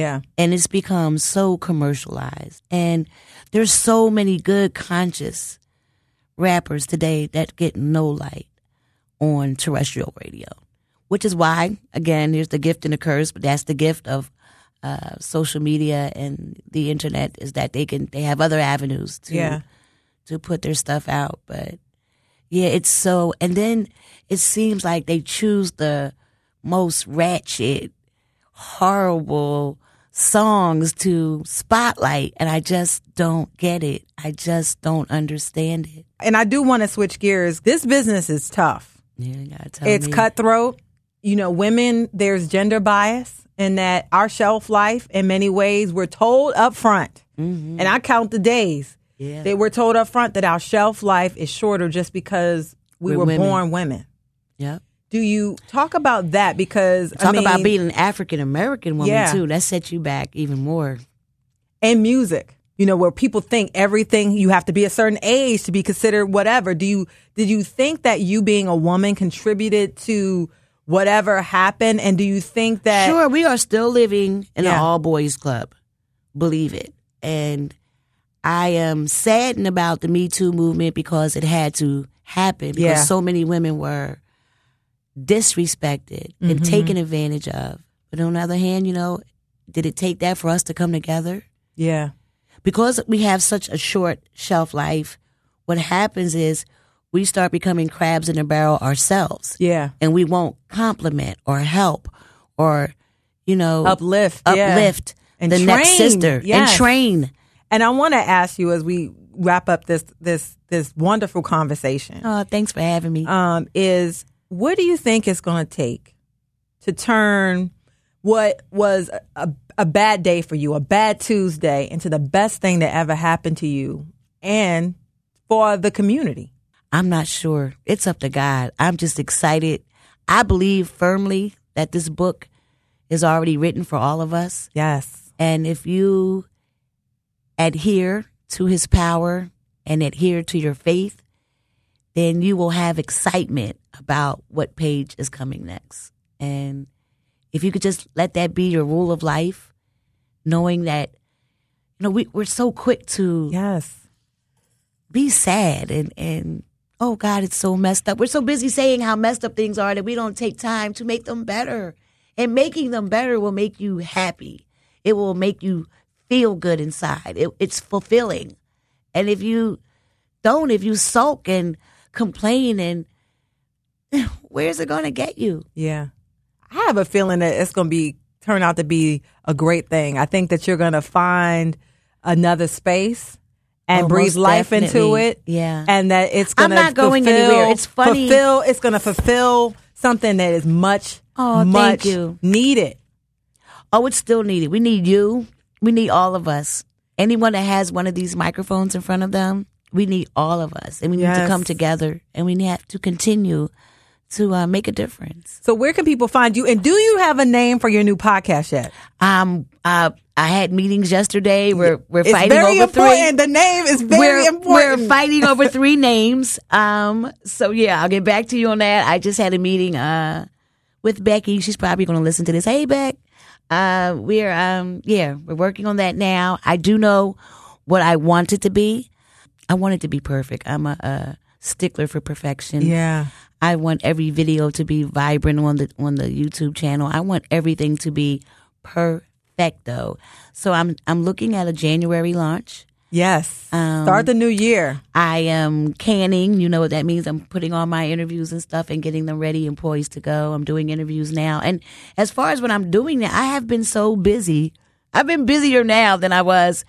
Speaker 1: yeah,
Speaker 5: And it's become so commercialized. And there's so many good conscious rappers today that get no light. on terrestrial radio, which is why, again, here's the gift and the curse, but that's the gift of uh, social media and the internet is that they can they have other avenues to
Speaker 1: Yeah.
Speaker 5: to put their stuff out. But yeah, it's so and then it seems like they choose the most ratchet, horrible songs to spotlight and I just don't get it. I just don't understand it.
Speaker 1: And I do want to switch gears. This business is tough.
Speaker 5: Yeah, you gotta tell
Speaker 1: it's
Speaker 5: me.
Speaker 1: cutthroat. You know, women, there's gender bias in that our shelf life, in many ways, we're told up front. Mm-hmm. And I count the days.
Speaker 5: Yeah.
Speaker 1: They were told up front that our shelf life is shorter just because we
Speaker 5: We're
Speaker 1: were
Speaker 5: women.
Speaker 1: born women.
Speaker 5: Yep.
Speaker 1: Do you talk about that? Because I
Speaker 5: Talk
Speaker 1: mean,
Speaker 5: about being an African American woman
Speaker 1: Yeah.
Speaker 5: too. That sets you back even more.
Speaker 1: and music. You know, where people think everything you have to be a certain age to be considered whatever. Do you did you think that you being a woman contributed to whatever happened? And do you think that
Speaker 5: Sure, we are still living in an all boys club. Believe it. And I am saddened about the Me Too movement because it had to happen because
Speaker 1: Yeah.
Speaker 5: so many women were disrespected
Speaker 1: Mm-hmm.
Speaker 5: and taken advantage of. But on the other hand, you know, did it take that for us to come together?
Speaker 1: Yeah.
Speaker 5: because we have such a short shelf life, what happens is we start becoming crabs in a barrel ourselves.
Speaker 1: Yeah.
Speaker 5: And we won't compliment or help or, you know,
Speaker 1: Uplift. yeah.
Speaker 5: uplift
Speaker 1: And
Speaker 5: the next sister
Speaker 1: Yes.
Speaker 5: and train.
Speaker 1: And I want to ask you as we wrap up this this this wonderful conversation.
Speaker 5: Oh, thanks for having me.
Speaker 1: um, is what do you think it's going to take to turn what was a, a, a bad day for you, a bad Tuesday, into the best thing that ever happened to you and for the community?
Speaker 5: I'm not sure. It's up to God. I'm just excited. I believe firmly that this book is already written for all of us.
Speaker 1: Yes.
Speaker 5: And if you adhere to his power and adhere to your faith, then you will have excitement about what page is coming next. And if you could just let that be your rule of life, knowing that, you know, we, we're so quick to
Speaker 1: Yes.
Speaker 5: be sad and, and, oh God, it's so messed up. We're so busy saying how messed up things are that we don't take time to make them better. And making them better will make you happy. It will make you feel good inside. It, it's fulfilling. And if you don't, if you sulk and complain and where's it going to get you?
Speaker 1: Yeah. I have a feeling that it's going to be turn out to be a great thing. I think that you're going to find another space and
Speaker 5: Oh,
Speaker 1: breathe life into it.
Speaker 5: Yeah.
Speaker 1: And that it's
Speaker 5: I'm
Speaker 1: going to
Speaker 5: not going anywhere. It's funny.
Speaker 1: Fulfill, it's going to fulfill something that is much,
Speaker 5: Oh,
Speaker 1: much needed.
Speaker 5: Oh, it's still needed. We need you. We need all of us. Anyone that has one of these microphones in front of them, we need all of us. And we need
Speaker 1: Yes.
Speaker 5: to come together and we have to continue to uh, make a difference.
Speaker 1: So where can people find you? And do you have a name for your new podcast yet?
Speaker 5: Um, uh, I had meetings yesterday. We're, we're
Speaker 1: It's
Speaker 5: fighting over three.
Speaker 1: important. The name is very
Speaker 5: we're,
Speaker 1: important.
Speaker 5: We're fighting over three names. Um, so yeah, I'll get back to you on that. I just had a meeting, uh, with Becky. She's probably going to listen to this. Hey, Beck. Uh, we're, um, yeah, we're working on that now. I do know what I want it to be. I want it to be perfect. I'm a, a stickler for perfection.
Speaker 1: yeah.
Speaker 5: I want every video to be vibrant on the on the YouTube channel. I want everything to be perfecto. So I'm I'm looking at a January launch.
Speaker 1: Yes.
Speaker 5: Um,
Speaker 1: Start the new year.
Speaker 5: I am canning. You know what that means. I'm putting all my interviews and stuff and getting them ready and poised to go. I'm doing interviews now. And as far as what I'm doing now, I have been so busy. I've been busier now than I was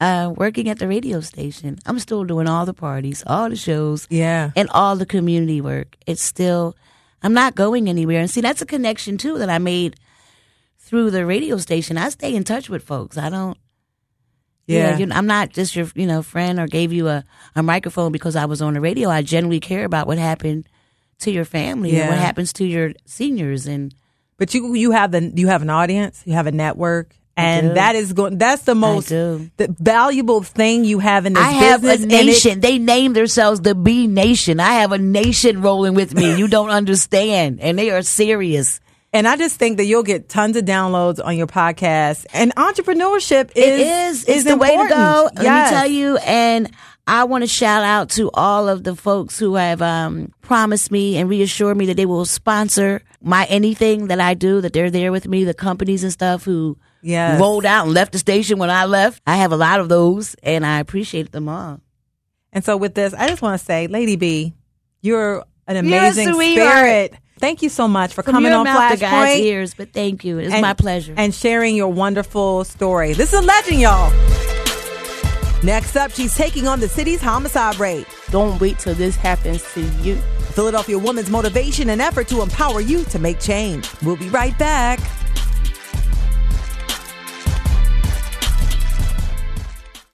Speaker 5: uh, working at the radio station. I'm still doing all the parties, all the shows,
Speaker 1: Yeah.
Speaker 5: and all the community work. It's still, I'm not going anywhere. And see, that's a connection too that I made through the radio station. I stay in touch with folks. I don't,
Speaker 1: Yeah.
Speaker 5: yeah, you know, I'm not just your, you know, friend or gave you a, a microphone because I was on the radio. I genuinely care about what happened to your family and what happens to your seniors. And
Speaker 1: But you you have the you have an audience, you have a network, and that is going. That's the most the valuable thing you have in this
Speaker 5: I have
Speaker 1: business.
Speaker 5: a
Speaker 1: and it-
Speaker 5: nation. they name themselves the B Nation. I have a nation rolling with me. You don't understand, and they are serious.
Speaker 1: And I just think that you'll get tons of downloads on your podcast. And entrepreneurship is
Speaker 5: It is. It's
Speaker 1: is
Speaker 5: the way to
Speaker 1: important.
Speaker 5: go. Let me tell you. And I want to shout out to all of the folks who have um, promised me and reassured me that they will sponsor my anything that I do, that they're there with me, the companies and stuff who
Speaker 1: Yes.
Speaker 5: rolled out and left the station when I left. I have a lot of those and I appreciate them all.
Speaker 1: And so with this, I just want to say, Lady B, you're an
Speaker 5: You're a
Speaker 1: amazing
Speaker 5: sweetheart.
Speaker 1: spirit. Thank you so much for
Speaker 5: From
Speaker 1: coming on
Speaker 5: mouth to God's
Speaker 1: Flashpoint
Speaker 5: ears, but thank you. It's
Speaker 1: and-
Speaker 5: my pleasure.
Speaker 1: and sharing your wonderful story. This is a legend, y'all. Next up, she's taking on the city's homicide rate.
Speaker 6: Don't wait till this happens to you.
Speaker 1: Philadelphia woman's motivation and effort to empower you to make change. We'll be right back.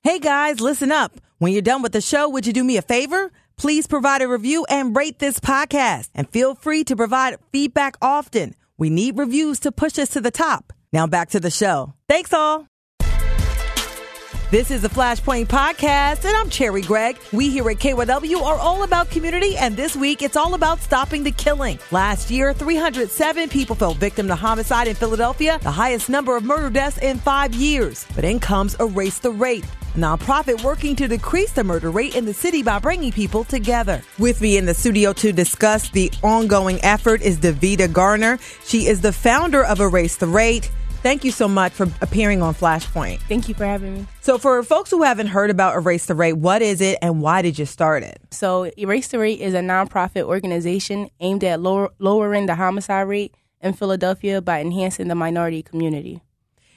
Speaker 1: Hey guys, listen up. When you're done with the show, would you do me a favor? Please provide a review and rate this podcast. And feel free to provide feedback often. We need reviews to push us to the top. Now back to the show. Thanks all. This is the Flashpoint Podcast, and I'm Cherri Gregg. We here at KYW are all about community, and this week it's all about stopping the killing. Last year, 307 people fell victim to homicide in Philadelphia, the highest number of murder deaths in five years. But in comes Erase the Rate, a nonprofit working to decrease the murder rate in the city by bringing people together. With me in the studio to discuss the ongoing effort is Davita Garner. She is the founder of Erase the Rate. Thank you so much for appearing on Flashpoint.
Speaker 6: Thank you for having me.
Speaker 1: So, for folks who haven't heard about Erase the Rate, what is it and why did you start it?
Speaker 6: So, Erase the Rate is a nonprofit organization aimed at lower, lowering the homicide rate in Philadelphia by enhancing the minority community.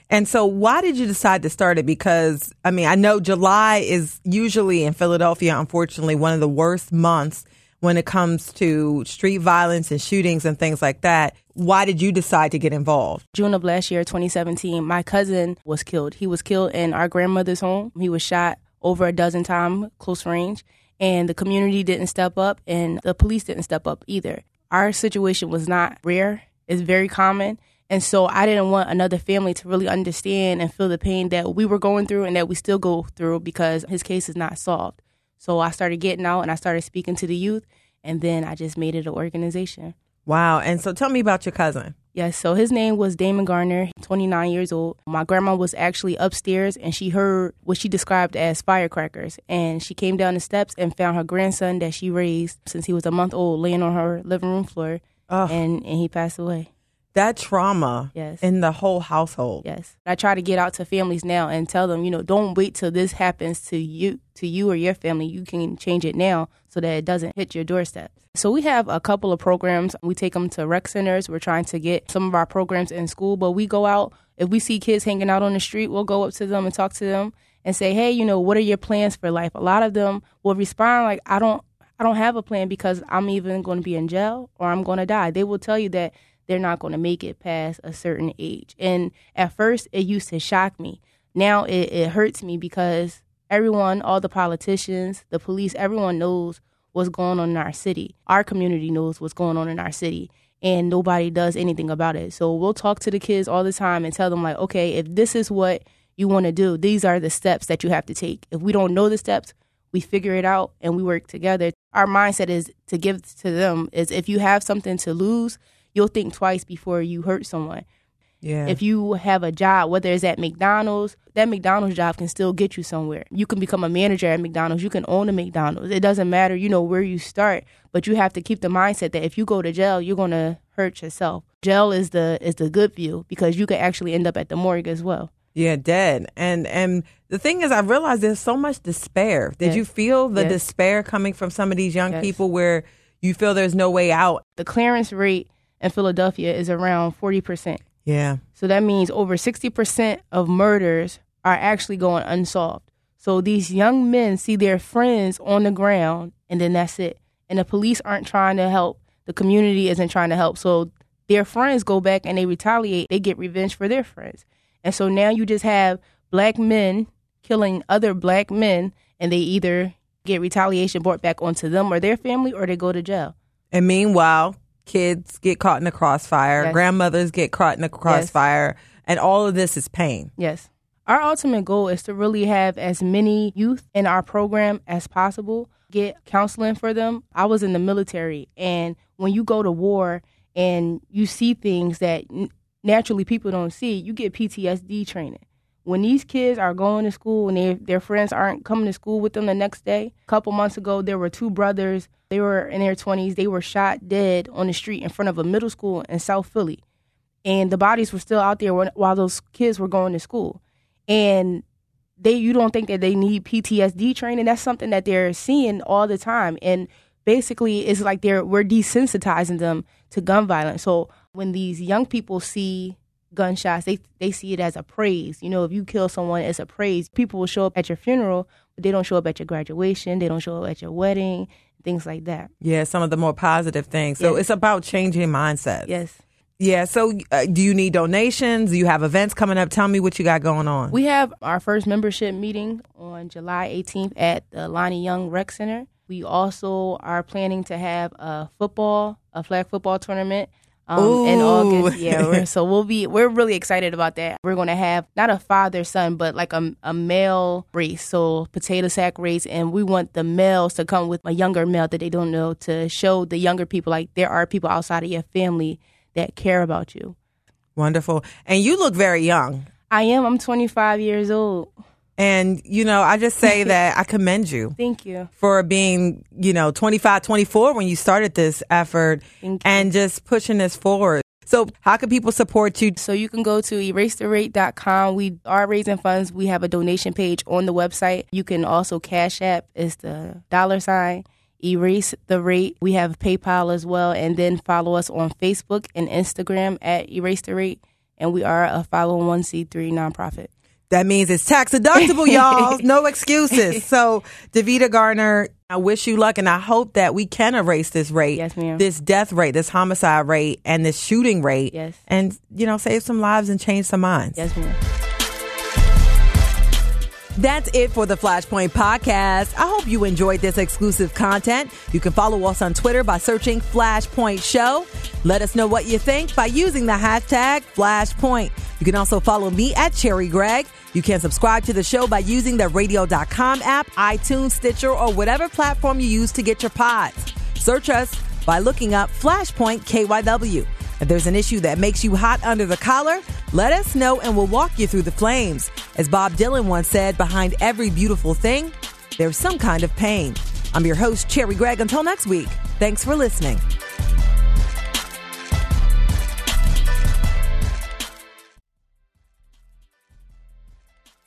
Speaker 1: And so, why did you decide to start it? Because, I mean, I know July is usually in Philadelphia, unfortunately, one of the worst months when it comes to street violence and shootings and things like that. Why did you decide to get involved?
Speaker 6: June of last year, 2017, my cousin was killed. He was killed in our grandmother's home. He was shot over a dozen times, close range, and the community didn't step up and the police didn't step up either. Our situation was not rare, it's very common. And so I didn't want another family to really understand and feel the pain that we were going through and that we still go through because his case is not solved. So I started getting out and I started speaking to the youth, and then I just made it an organization.
Speaker 1: Wow. And so, tell me about your cousin.
Speaker 6: Yes, so his name was Damon Garner, 29 years old. My grandma was actually upstairs and she heard what she described as firecrackers. And she came down the steps and found her grandson that she raised since he was a month old laying on her living room floor.
Speaker 1: Ugh.
Speaker 6: And, and he passed away.
Speaker 1: That trauma
Speaker 6: Yes.
Speaker 1: in the whole household.
Speaker 6: Yes. I try to get out to families now and tell them, you know, don't wait till this happens to you to you or your family. You can change it now so that it doesn't hit your doorstep. So we have a couple of programs. We take them to rec centers. We're trying to get some of our programs in school, but we go out if we see kids hanging out on the street, we'll go up to them and talk to them and say, "Hey, you know, what are your plans for life?" A lot of them will respond like, "I don't I don't have a plan because I'm even going to be in jail or I'm going to die." They will tell you that they're not going to make it past a certain age. And at first, it used to shock me. Now it, it hurts me because everyone, all the politicians, the police, everyone knows what's going on in our city. Our community knows what's going on in our city. And nobody does anything about it. So we'll talk to the kids all the time and tell them, like, okay, if this is what you want to do, these are the steps that you have to take. If we don't know the steps, we figure it out and we work together. Our mindset is to give to them is if you have something to lose, you'll think twice before you hurt someone.
Speaker 1: Yeah.
Speaker 6: If you have a job, whether it's at McDonald's, that McDonald's job can still get you somewhere. You can become a manager at McDonald's. You can own a McDonald's. It doesn't matter, you know, where you start, but you have to keep the mindset that if you go to jail, you're going to hurt yourself. Jail is the is the good view because you could actually end up at the morgue as well.
Speaker 1: Yeah, dead. And and the thing is, I realized there's so much despair. Did
Speaker 6: Yes.
Speaker 1: you feel the
Speaker 6: Yes.
Speaker 1: despair coming from some of these young
Speaker 6: Yes.
Speaker 1: people where you feel there's no way out?
Speaker 6: The clearance rate in Philadelphia is around 40%.
Speaker 1: Yeah.
Speaker 6: So that means over 60% of murders are actually going unsolved. So these young men see their friends on the ground and then that's it. And the police aren't trying to help. The community isn't trying to help. So their friends go back and they retaliate. They get revenge for their friends. And so now you just have black men killing other black men and they either get retaliation brought back onto them or their family or they go to jail.
Speaker 1: And meanwhile, kids get caught in the crossfire,
Speaker 6: Yes.
Speaker 1: grandmothers get caught in the crossfire, and all of this is pain.
Speaker 6: Yes. Our ultimate goal is to really have as many youth in our program as possible, get counseling for them. I was in the military, and when you go to war and you see things that naturally people don't see, you get PTSD training. When these kids are going to school and they, their friends aren't coming to school with them the next day. A couple months ago, there were two brothers. They were in their 20s. They were shot dead on the street in front of a middle school in South Philly. And the bodies were still out there while those kids were going to school. And they you don't think that they need PTSD training. That's something that they're seeing all the time. And basically it's like they're we're desensitizing them to gun violence. So when these young people see gunshots, they they see it as a praise. You know, if you kill someone, it's a praise. People will show up at your funeral, but they don't show up at your graduation. They don't show up at your wedding, things like that.
Speaker 1: Yeah, some of the more positive things. So yes. it's about changing mindset.
Speaker 6: Yes.
Speaker 1: Yeah. So, uh, do you need donations? Do you have events coming up? Tell me what you got going on.
Speaker 6: We have our first membership meeting on July 18th at the Lonnie Young Rec Center. We also are planning to have a football, a flag football tournament um, in August. Yeah, so we'll be we're really excited about that. We're going to have not a father son, but like a, a male race, so potato sack race, and we want the males to come with a younger male that they don't know to show the younger people like there are people outside of your family that care about you.
Speaker 1: Wonderful, and you look very young.
Speaker 6: I am. I'm 25 years old.
Speaker 1: And, you know, I just say that I commend you.
Speaker 6: Thank you.
Speaker 1: For being, you know, 25, 24 when you started this effort and just pushing this forward. So, how can people support you?
Speaker 6: So, you can go to erasetherate.com. We are raising funds. We have a donation page on the website. You can also Cash App is the dollar sign. Erase the Rate. We have PayPal as well. And then follow us on Facebook and Instagram at Erase the Rate. And we are a 501c3 nonprofit.
Speaker 1: That means it's tax deductible, y'all. No excuses. So, Davita Garner, I wish you luck, and I hope that we can erase this rate,
Speaker 6: yes, ma'am.
Speaker 1: this death rate, this homicide rate, and this shooting rate,
Speaker 6: yes,
Speaker 1: and you know, save some lives and change some minds.
Speaker 6: Yes, ma'am.
Speaker 1: That's it for the Flashpoint podcast. I hope you enjoyed this exclusive content. You can follow us on Twitter by searching Flashpoint Show. Let us know what you think by using the hashtag Flashpoint. You can also follow me at Cherri Gregg. You can subscribe to the show by using the radio.com app, iTunes, Stitcher, or whatever platform you use to get your pods. Search us by looking up Flashpoint KYW. If there's an issue that makes you hot under the collar, let us know and we'll walk you through the flames. As Bob Dylan once said, behind every beautiful thing, there's some kind of pain. I'm your host, Cherri Gregg. Until next week, thanks for listening.